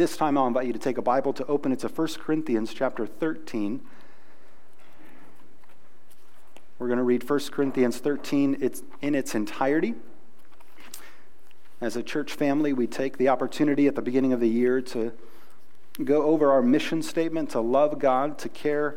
this time, I'll invite you to take a Bible to open it to 1 Corinthians chapter 13. We're going to read 1 Corinthians 13 it's in its entirety. As a church family, we take the opportunity at the beginning of the year to go over our mission statement to love God, to care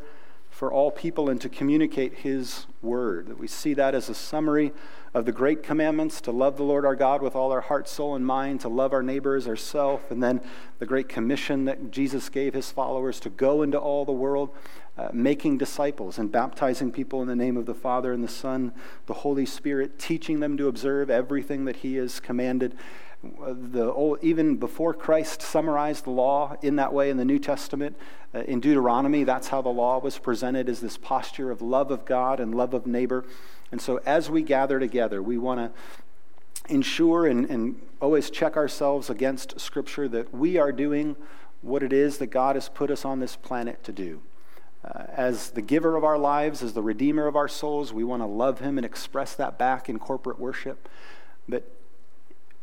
for all people, and to communicate His word. That we see that as a summary of the great commandments to love the Lord our God with all our heart, soul, and mind, to love our neighbors, ourselves, and then the great commission that Jesus gave his followers to go into all the world, uh, making disciples and baptizing people in the name of the Father and the Son, the Holy Spirit, teaching them to observe everything that he has commanded. The old, even before Christ summarized the law in that way in the New Testament, uh, in Deuteronomy, that's how the law was presented as this posture of love of God and love of neighbor. And so as we gather together, we want to ensure and, and always check ourselves against Scripture that we are doing what it is that God has put us on this planet to do. Uh, as the giver of our lives, as the redeemer of our souls, we want to love him and express that back in corporate worship. But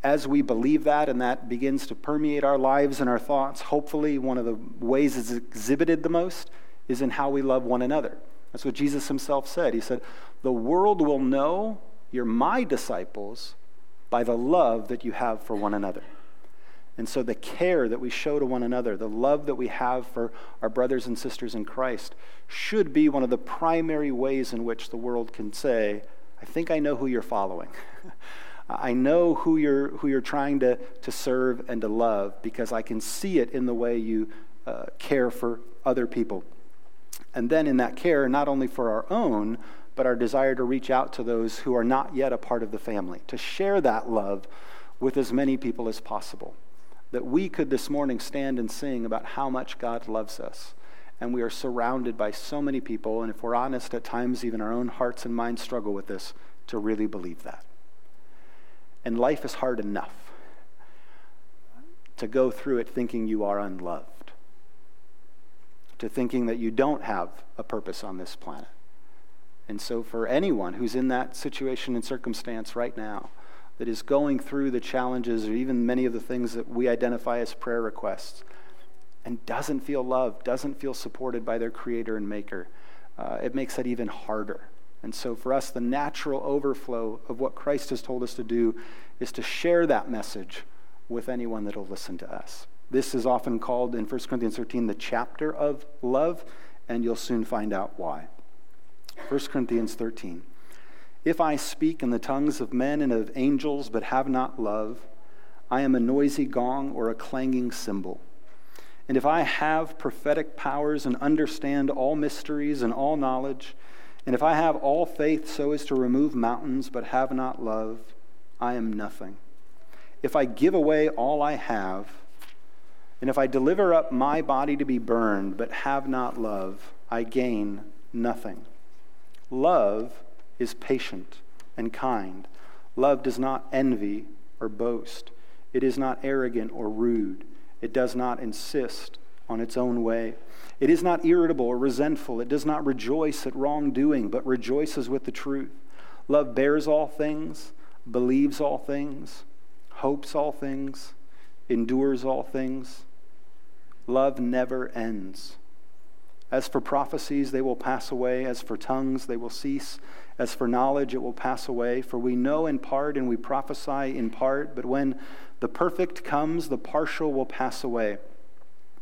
as we believe that and that begins to permeate our lives and our thoughts, hopefully one of the ways it's exhibited the most is in how we love one another. That's what Jesus himself said. He said, The world will know you're my disciples by the love that you have for one another. And so, the care that we show to one another, the love that we have for our brothers and sisters in Christ, should be one of the primary ways in which the world can say, I think I know who you're following. I know who you're, who you're trying to, to serve and to love because I can see it in the way you uh, care for other people. And then in that care, not only for our own, but our desire to reach out to those who are not yet a part of the family, to share that love with as many people as possible. That we could this morning stand and sing about how much God loves us. And we are surrounded by so many people, and if we're honest, at times even our own hearts and minds struggle with this, to really believe that. And life is hard enough to go through it thinking you are unloved to thinking that you don't have a purpose on this planet. And so, for anyone who's in that situation and circumstance right now, that is going through the challenges or even many of the things that we identify as prayer requests, and doesn't feel loved, doesn't feel supported by their creator and maker, uh, it makes that even harder. And so, for us, the natural overflow of what Christ has told us to do is to share that message with anyone that will listen to us. This is often called in 1 Corinthians 13 the chapter of love, and you'll soon find out why. 1 Corinthians 13. If I speak in the tongues of men and of angels, but have not love, I am a noisy gong or a clanging cymbal. And if I have prophetic powers and understand all mysteries and all knowledge, and if I have all faith so as to remove mountains, but have not love, I am nothing. If I give away all I have, and if I deliver up my body to be burned, but have not love, I gain nothing. Love is patient and kind. Love does not envy or boast. It is not arrogant or rude. It does not insist on its own way. It is not irritable or resentful. It does not rejoice at wrongdoing, but rejoices with the truth. Love bears all things, believes all things, hopes all things, endures all things. Love never ends. As for prophecies, they will pass away. As for tongues, they will cease. As for knowledge, it will pass away. For we know in part and we prophesy in part, but when the perfect comes, the partial will pass away.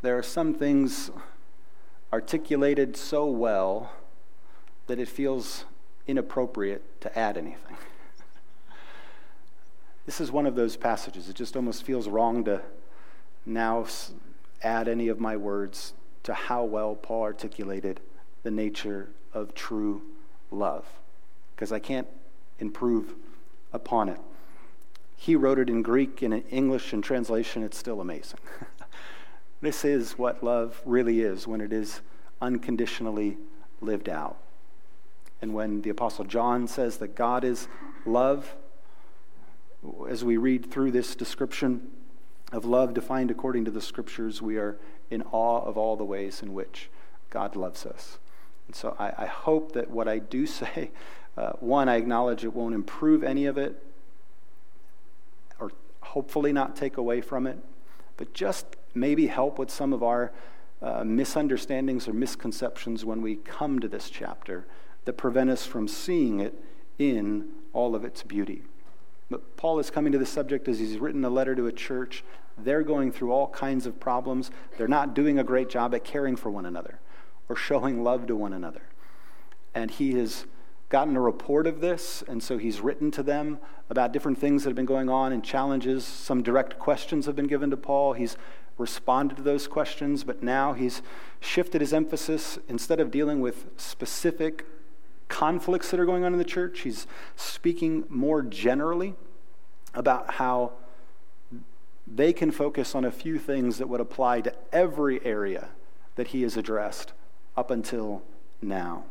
There are some things articulated so well that it feels inappropriate to add anything. This is one of those passages. It just almost feels wrong to now add any of my words to how well Paul articulated the nature of true love, because I can't improve upon it. he wrote it in Greek and in English in translation, it's still amazing. this is what love really is when it is unconditionally lived out. And when the Apostle John says that God is love, as we read through this description of love defined according to the scriptures, we are in awe of all the ways in which God loves us. And so I, I hope that what I do say, uh, one, I acknowledge it won't improve any of it, or hopefully not take away from it, but just maybe help with some of our uh, misunderstandings or misconceptions when we come to this chapter that prevent us from seeing it in all of its beauty. But Paul is coming to the subject as he's written a letter to a church. They're going through all kinds of problems. They're not doing a great job at caring for one another or showing love to one another. And he has gotten a report of this, and so he's written to them about different things that have been going on and challenges. Some direct questions have been given to Paul. He's responded to those questions, but now he's shifted his emphasis. Instead of dealing with specific conflicts that are going on in the church. He's speaking more generally about how they can focus on a few things that would apply to every area that he has addressed up until now.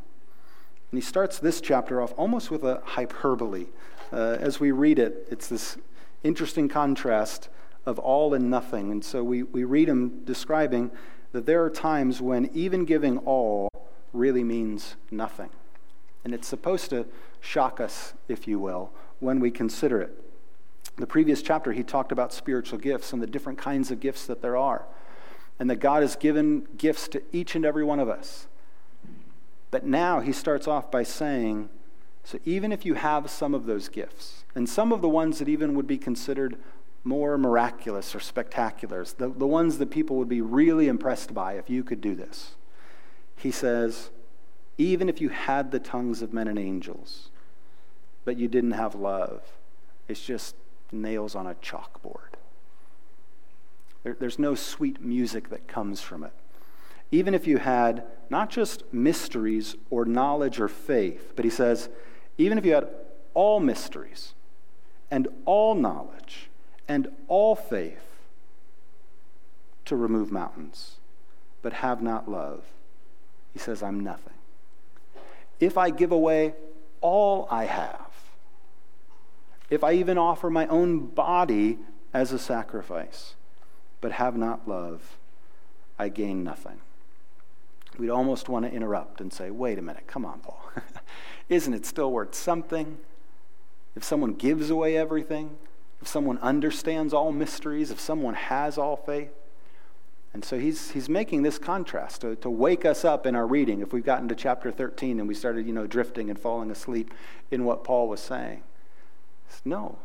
And he starts this chapter off almost with a hyperbole. Uh, as we read it, it's this interesting contrast of all and nothing. And so we, we read him describing that there are times when even giving all really means nothing. And it's supposed to shock us, if you will, when we consider it. The previous chapter, he talked about spiritual gifts and the different kinds of gifts that there are, and that God has given gifts to each and every one of us. But now he starts off by saying, so even if you have some of those gifts, and some of the ones that even would be considered more miraculous or spectacular, the, the ones that people would be really impressed by if you could do this, he says, even if you had the tongues of men and angels, but you didn't have love, it's just nails on a chalkboard. There, there's no sweet music that comes from it. Even if you had not just mysteries or knowledge or faith, but he says, even if you had all mysteries and all knowledge and all faith to remove mountains, but have not love, he says, I'm nothing if I give away all I have, if I even offer my own body as a sacrifice, but have not love, I gain nothing. We'd almost want to interrupt and say, wait a minute, come on, Paul. Isn't it still worth something? If someone gives away everything, if someone understands all mysteries, if someone has all faith, and so he's, he's making this contrast to, to wake us up in our reading if we've gotten to chapter 13 and we started, you know, drifting and falling asleep in what Paul was saying. No.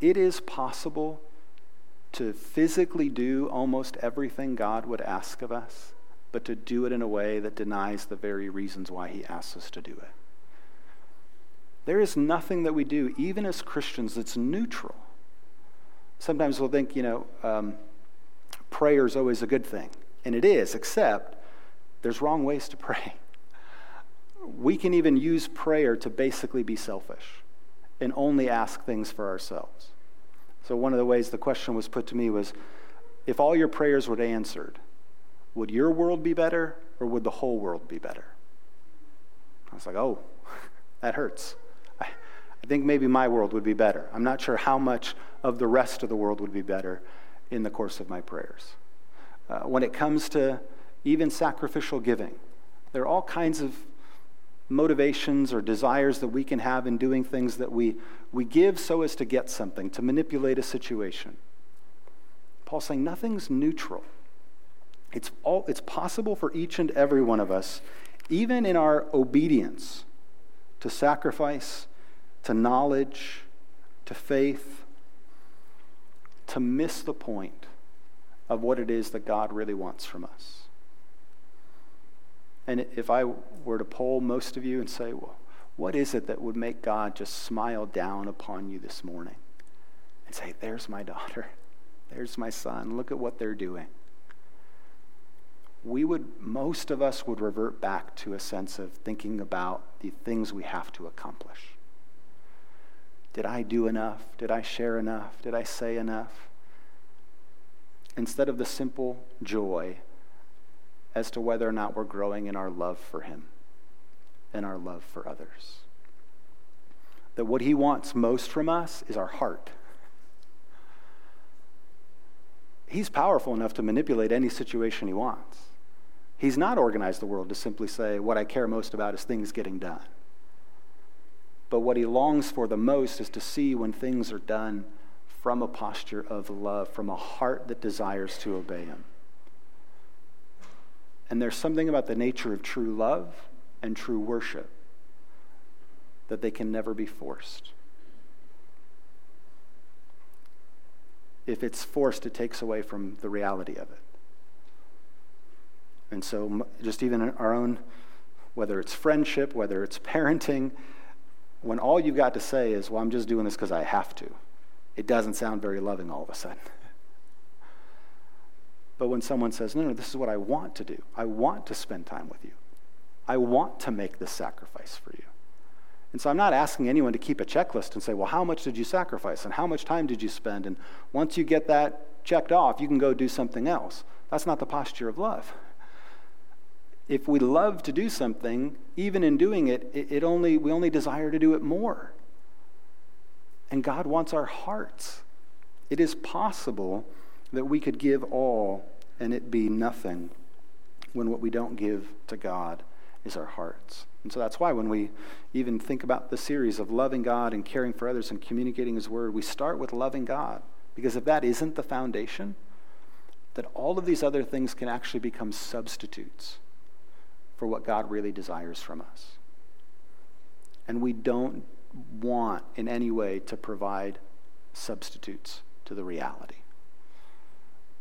It is possible to physically do almost everything God would ask of us, but to do it in a way that denies the very reasons why he asks us to do it. There is nothing that we do, even as Christians, that's neutral. Sometimes we'll think, you know, um, prayer is always a good thing. And it is, except there's wrong ways to pray. We can even use prayer to basically be selfish and only ask things for ourselves. So, one of the ways the question was put to me was if all your prayers were answered, would your world be better or would the whole world be better? I was like, oh, that hurts. I, think maybe my world would be better. I'm not sure how much of the rest of the world would be better in the course of my prayers. Uh, when it comes to even sacrificial giving, there are all kinds of motivations or desires that we can have in doing things that we, we give so as to get something, to manipulate a situation. Paul's saying nothing's neutral. It's, all, it's possible for each and every one of us, even in our obedience to sacrifice, to knowledge, to faith, to miss the point of what it is that God really wants from us. And if I were to poll most of you and say, well, what is it that would make God just smile down upon you this morning and say, there's my daughter, there's my son, look at what they're doing? We would, most of us would revert back to a sense of thinking about the things we have to accomplish Did I do enough? Did I share enough? Did I say enough? Instead of the simple joy as to whether or not we're growing in our love for Him and our love for others. That what He wants most from us is our heart. He's powerful enough to manipulate any situation He wants. He's not organized the world to simply say, What I care most about is things getting done. But what He longs for the most is to see when things are done from a posture of love, from a heart that desires to obey Him. And there's something about the nature of true love and true worship that they can never be forced. If it's forced, it takes away from the reality of it. And so, just even our own, whether it's friendship, whether it's parenting, when all you've got to say is, Well, I'm just doing this because I have to, it doesn't sound very loving all of a sudden. But when someone says, no, no, this is what I want to do, I want to spend time with you, I want to make this sacrifice for you. And so I'm not asking anyone to keep a checklist and say, well, how much did you sacrifice and how much time did you spend? And once you get that checked off, you can go do something else. That's not the posture of love. If we love to do something, even in doing it, it, only, we only desire to do it more. And God wants our hearts. It is possible that we could give all and it be nothing when what we don't give to God is our hearts. And so that's why when we even think about the series of loving God and caring for others and communicating His word, we start with loving God. Because if that isn't the foundation, that all of these other things can actually become substitutes for what God really desires from us. And we don't want in any way to provide substitutes to the reality.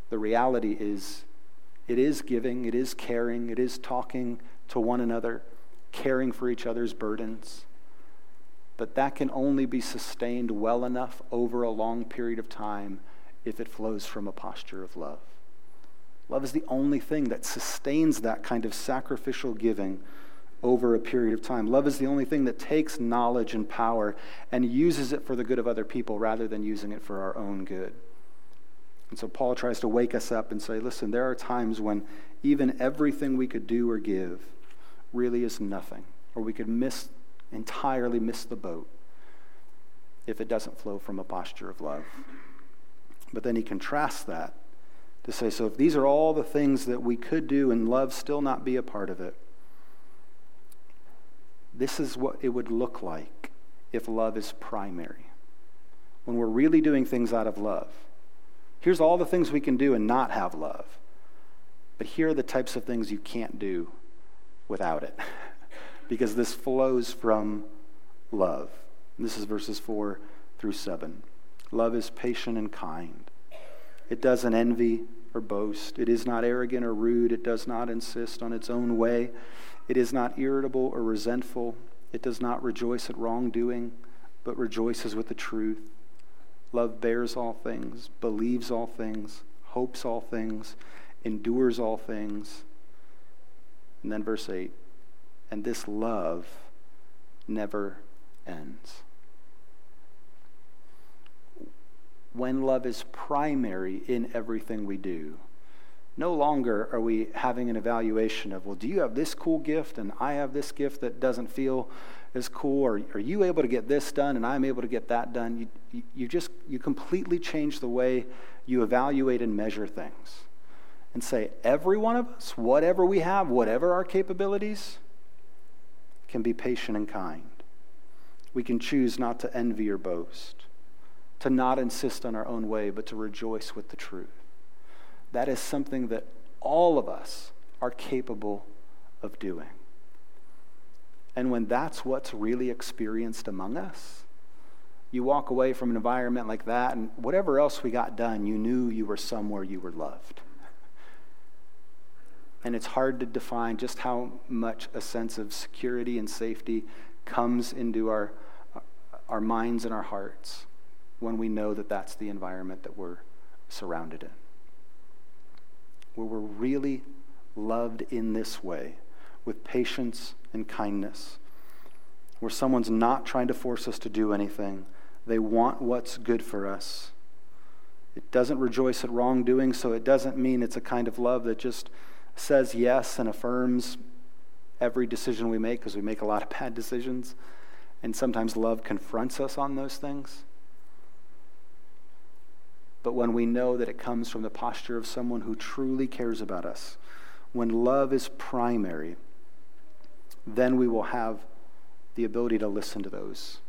The reality is, it is giving, it is caring, it is talking to one another, caring for each other's burdens. But that can only be sustained well enough over a long period of time if it flows from a posture of love. Love is the only thing that sustains that kind of sacrificial giving over a period of time. Love is the only thing that takes knowledge and power and uses it for the good of other people rather than using it for our own good. And so Paul tries to wake us up and say, listen, there are times when even everything we could do or give really is nothing, or we could miss entirely miss the boat if it doesn't flow from a posture of love. But then he contrasts that to say, so if these are all the things that we could do and love still not be a part of it, this is what it would look like if love is primary. When we're really doing things out of love Here's all the things we can do and not have love. But here are the types of things you can't do without it. because this flows from love. This is verses 4 through 7. Love is patient and kind. It doesn't envy or boast. It is not arrogant or rude. It does not insist on its own way. It is not irritable or resentful. It does not rejoice at wrongdoing, but rejoices with the truth. Love bears all things, believes all things, hopes all things, endures all things. And then verse 8 and this love never ends. When love is primary in everything we do, no longer are we having an evaluation of, well, do you have this cool gift and I have this gift that doesn't feel as cool? Or are you able to get this done and I'm able to get that done? You, you just, you completely change the way you evaluate and measure things. And say, every one of us, whatever we have, whatever our capabilities, can be patient and kind. We can choose not to envy or boast, to not insist on our own way, but to rejoice with the truth. That is something that all of us are capable of doing. And when that's what's really experienced among us, you walk away from an environment like that, and whatever else we got done, you knew you were somewhere you were loved. And it's hard to define just how much a sense of security and safety comes into our, our minds and our hearts when we know that that's the environment that we're surrounded in where we're really loved in this way, with patience and kindness, where someone's not trying to force us to do anything, They want what's good for us. It doesn't rejoice at wrongdoing, so it doesn't mean it's a kind of love that just says yes and affirms every decision we make because we make a lot of bad decisions. And sometimes love confronts us on those things. But when we know that it comes from the posture of someone who truly cares about us, when love is primary, then we will have the ability to listen to those,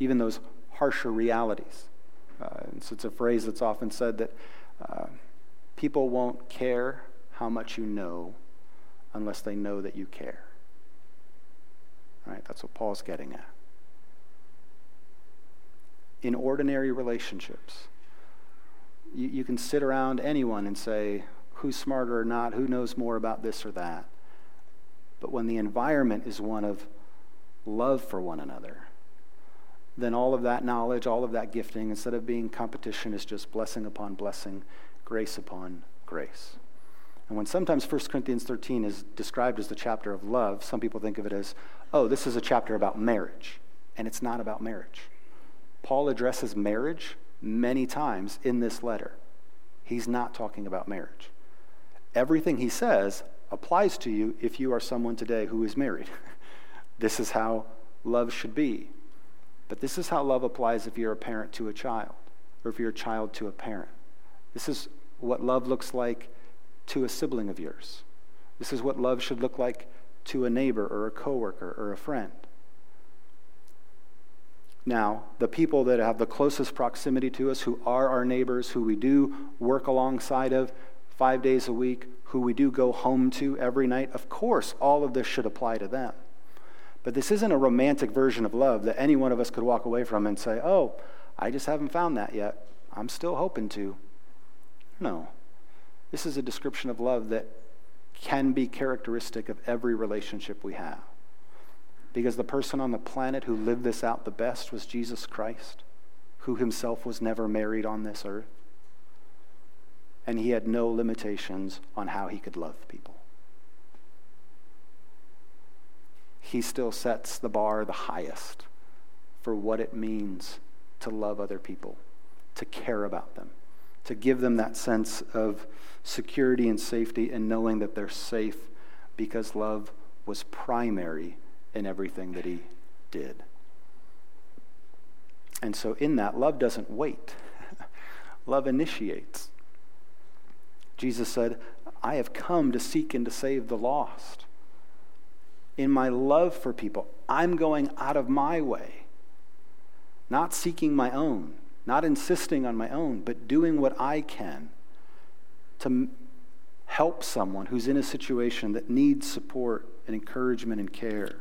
even those harsher realities. Uh, so it's a phrase that's often said that uh, people won't care how much you know unless they know that you care. Right? That's what Paul's getting at. In ordinary relationships, you, you can sit around anyone and say, who's smarter or not, who knows more about this or that. But when the environment is one of love for one another, then all of that knowledge, all of that gifting, instead of being competition, is just blessing upon blessing, grace upon grace. And when sometimes 1 Corinthians 13 is described as the chapter of love, some people think of it as, oh, this is a chapter about marriage. And it's not about marriage. Paul addresses marriage many times in this letter. He's not talking about marriage. Everything he says applies to you if you are someone today who is married. this is how love should be. But this is how love applies if you're a parent to a child, or if you're a child to a parent. This is what love looks like to a sibling of yours. This is what love should look like to a neighbor or a coworker or a friend. Now, the people that have the closest proximity to us, who are our neighbors, who we do work alongside of five days a week, who we do go home to every night, of course, all of this should apply to them. But this isn't a romantic version of love that any one of us could walk away from and say, oh, I just haven't found that yet. I'm still hoping to. No. This is a description of love that can be characteristic of every relationship we have. Because the person on the planet who lived this out the best was Jesus Christ, who himself was never married on this earth. And he had no limitations on how he could love people. He still sets the bar the highest for what it means to love other people, to care about them to give them that sense of security and safety and knowing that they're safe because love was primary in everything that he did. And so, in that, love doesn't wait, love initiates. Jesus said, I have come to seek and to save the lost. In my love for people, I'm going out of my way, not seeking my own not insisting on my own, but doing what I can to help someone who's in a situation that needs support and encouragement and care.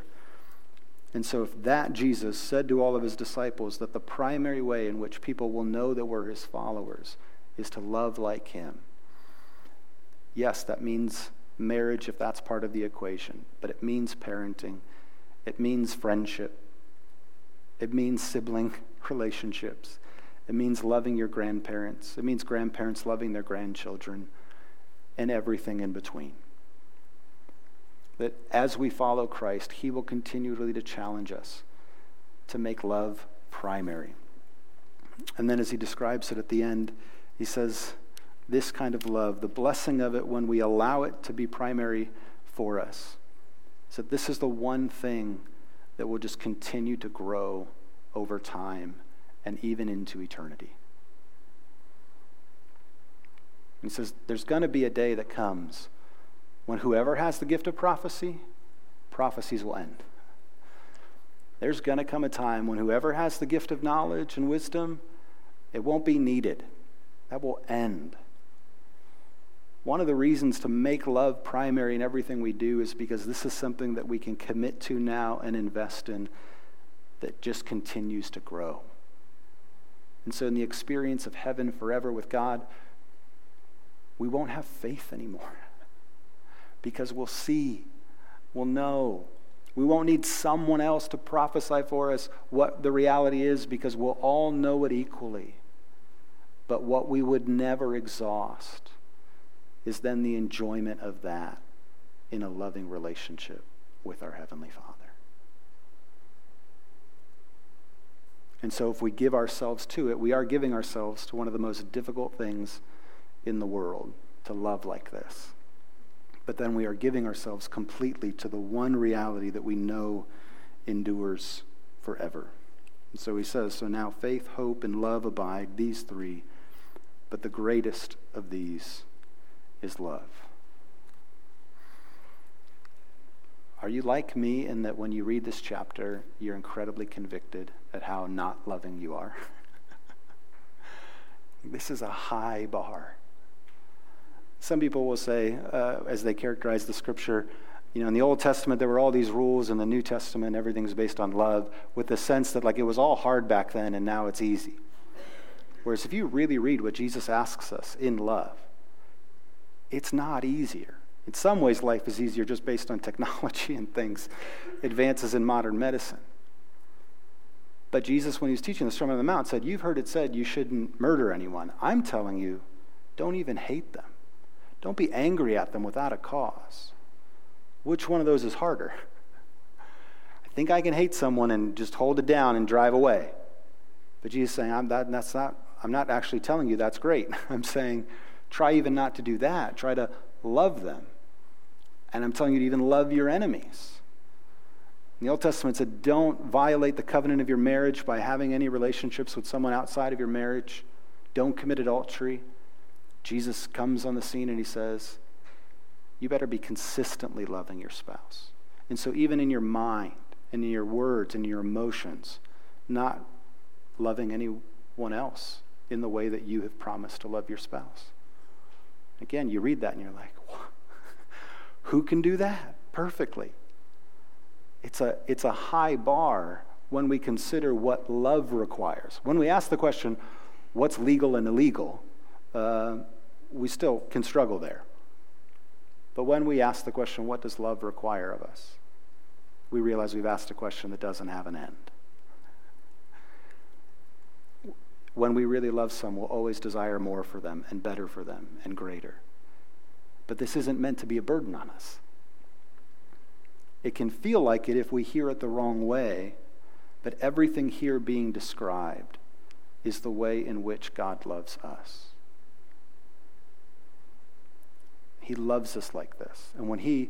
And so, if that Jesus said to all of his disciples that the primary way in which people will know that we're his followers is to love like him, yes, that means marriage if that's part of the equation, but it means parenting, it means friendship, it means sibling relationships, it means loving your grandparents. It means grandparents loving their grandchildren and everything in between. That as we follow Christ, He will continually to challenge us to make love primary. And then as He describes it at the end, He says, This kind of love, the blessing of it when we allow it to be primary for us. So this is the one thing that will just continue to grow over time and even into eternity. And he says, There's going to be a day that comes when whoever has the gift of prophecy, prophecies will end. There's going to come a time when whoever has the gift of knowledge and wisdom, it won't be needed. That will end. One of the reasons to make love primary in everything we do is because this is something that we can commit to now and invest in that just continues to grow. And so, in the experience of heaven forever with God, we won't have faith anymore because we'll see, we'll know. We won't need someone else to prophesy for us what the reality is because we'll all know it equally. But what we would never exhaust is then the enjoyment of that in a loving relationship with our Heavenly Father. And so, if we give ourselves to it, we are giving ourselves to one of the most difficult things in the world to love like this. But then we are giving ourselves completely to the one reality that we know endures forever. And so he says, So now faith, hope, and love abide, these three, but the greatest of these is love. Are you like me in that when you read this chapter, you're incredibly convicted at how not loving you are? this is a high bar. Some people will say, uh, as they characterize the scripture, you know, in the Old Testament, there were all these rules. In the New Testament, everything's based on love, with the sense that, like, it was all hard back then and now it's easy. Whereas if you really read what Jesus asks us in love, it's not easier. In some ways, life is easier just based on technology and things, advances in modern medicine. But Jesus, when he was teaching the Sermon on the Mount, said, You've heard it said you shouldn't murder anyone. I'm telling you, don't even hate them. Don't be angry at them without a cause. Which one of those is harder? I think I can hate someone and just hold it down and drive away. But Jesus is saying, I'm, that, that's not, I'm not actually telling you that's great. I'm saying, try even not to do that. Try to love them. And I'm telling you to even love your enemies. The Old Testament, said, don't violate the covenant of your marriage by having any relationships with someone outside of your marriage. Don't commit adultery. Jesus comes on the scene and he says, you better be consistently loving your spouse. And so, even in your mind and in your words and your emotions, not loving anyone else in the way that you have promised to love your spouse. Again, you read that and you're like, who can do that perfectly? It's a, it's a high bar when we consider what love requires. When we ask the question, what's legal and illegal, uh, we still can struggle there. But when we ask the question, what does love require of us? We realize we've asked a question that doesn't have an end. When we really love someone, we'll always desire more for them and better for them and greater. But this isn't meant to be a burden on us. It can feel like it if we hear it the wrong way, but everything here being described is the way in which God loves us. He loves us like this. And when he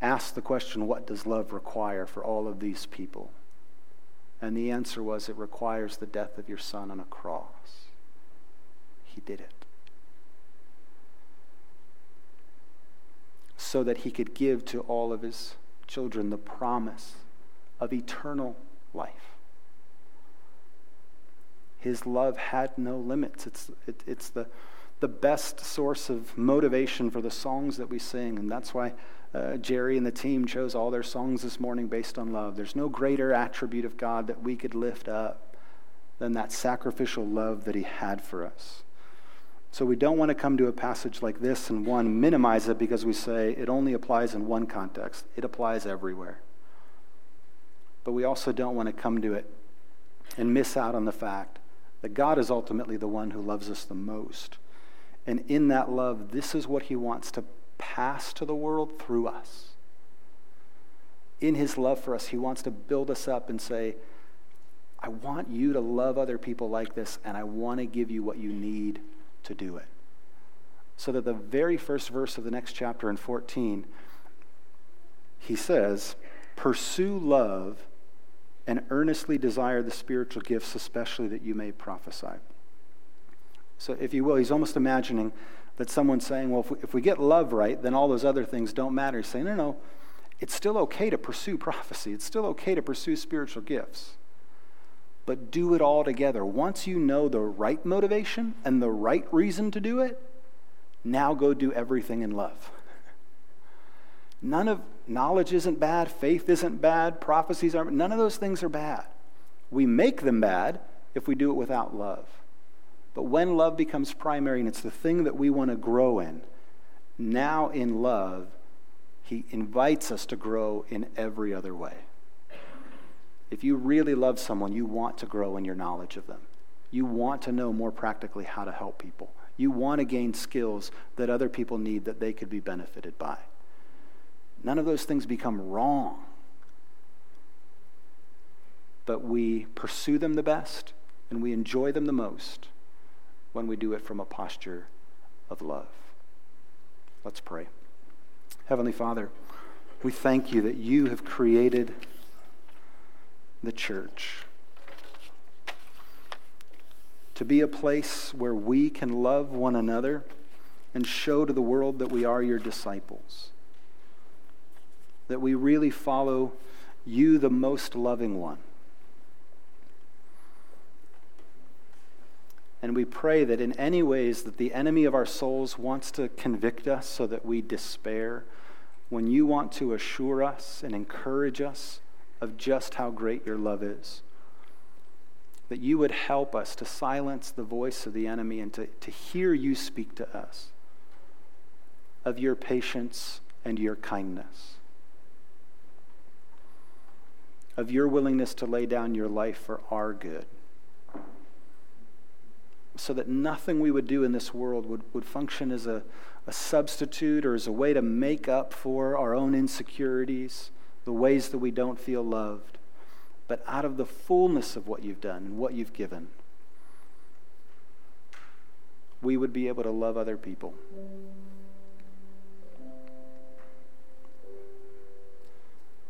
asked the question, What does love require for all of these people? And the answer was, It requires the death of your son on a cross. He did it. So that he could give to all of his children the promise of eternal life. His love had no limits. It's, it, it's the the best source of motivation for the songs that we sing. And that's why uh, Jerry and the team chose all their songs this morning based on love. There's no greater attribute of God that we could lift up than that sacrificial love that He had for us. So we don't want to come to a passage like this and one minimize it because we say it only applies in one context, it applies everywhere. But we also don't want to come to it and miss out on the fact that God is ultimately the one who loves us the most. And in that love, this is what he wants to pass to the world through us. In his love for us, he wants to build us up and say, I want you to love other people like this, and I want to give you what you need to do it. So that the very first verse of the next chapter in 14, he says, Pursue love and earnestly desire the spiritual gifts, especially that you may prophesy. So, if you will, he's almost imagining that someone's saying, well, if we, if we get love right, then all those other things don't matter. He's saying, no, no, it's still okay to pursue prophecy, it's still okay to pursue spiritual gifts. But do it all together. Once you know the right motivation and the right reason to do it, now go do everything in love. None of knowledge isn't bad, faith isn't bad, prophecies aren't, none of those things are bad. We make them bad if we do it without love. But when love becomes primary and it's the thing that we want to grow in, now in love, he invites us to grow in every other way. If you really love someone, you want to grow in your knowledge of them. You want to know more practically how to help people. You want to gain skills that other people need that they could be benefited by. None of those things become wrong but we pursue them the best and we enjoy them the most when we do it from a posture of love. Let's pray. Heavenly Father, we thank you that you have created the church to be a place where we can love one another and show to the world that we are your disciples. That we really follow you, the most loving one. And we pray that in any ways that the enemy of our souls wants to convict us so that we despair, when you want to assure us and encourage us of just how great your love is, that you would help us to silence the voice of the enemy and to, to hear you speak to us of your patience and your kindness, of your willingness to lay down your life for our good, so that nothing we would do in this world would, would function as a, a substitute or as a way to make up for our own insecurities, the ways that we don't feel loved, but out of the fullness of what you've done and what you've given. We would be able to love other people.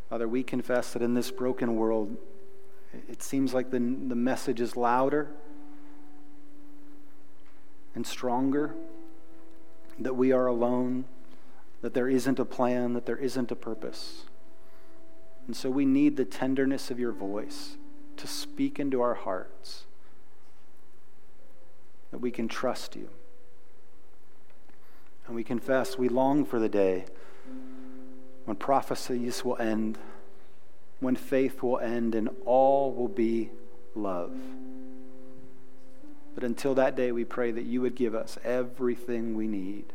Father, we confess that in this broken world, it seems like the, the message is louder and stronger, that we are alone, that there isn't a plan, that there isn't a purpose. And so we need the tenderness of your voice to speak into our hearts, that we can trust you. And we confess we long for the day when prophecies will end, when faith will end, and all will be love. But until that day, we pray that you would give us everything we need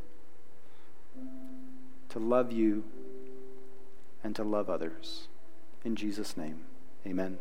to love you and to love others. In Jesus' name, amen.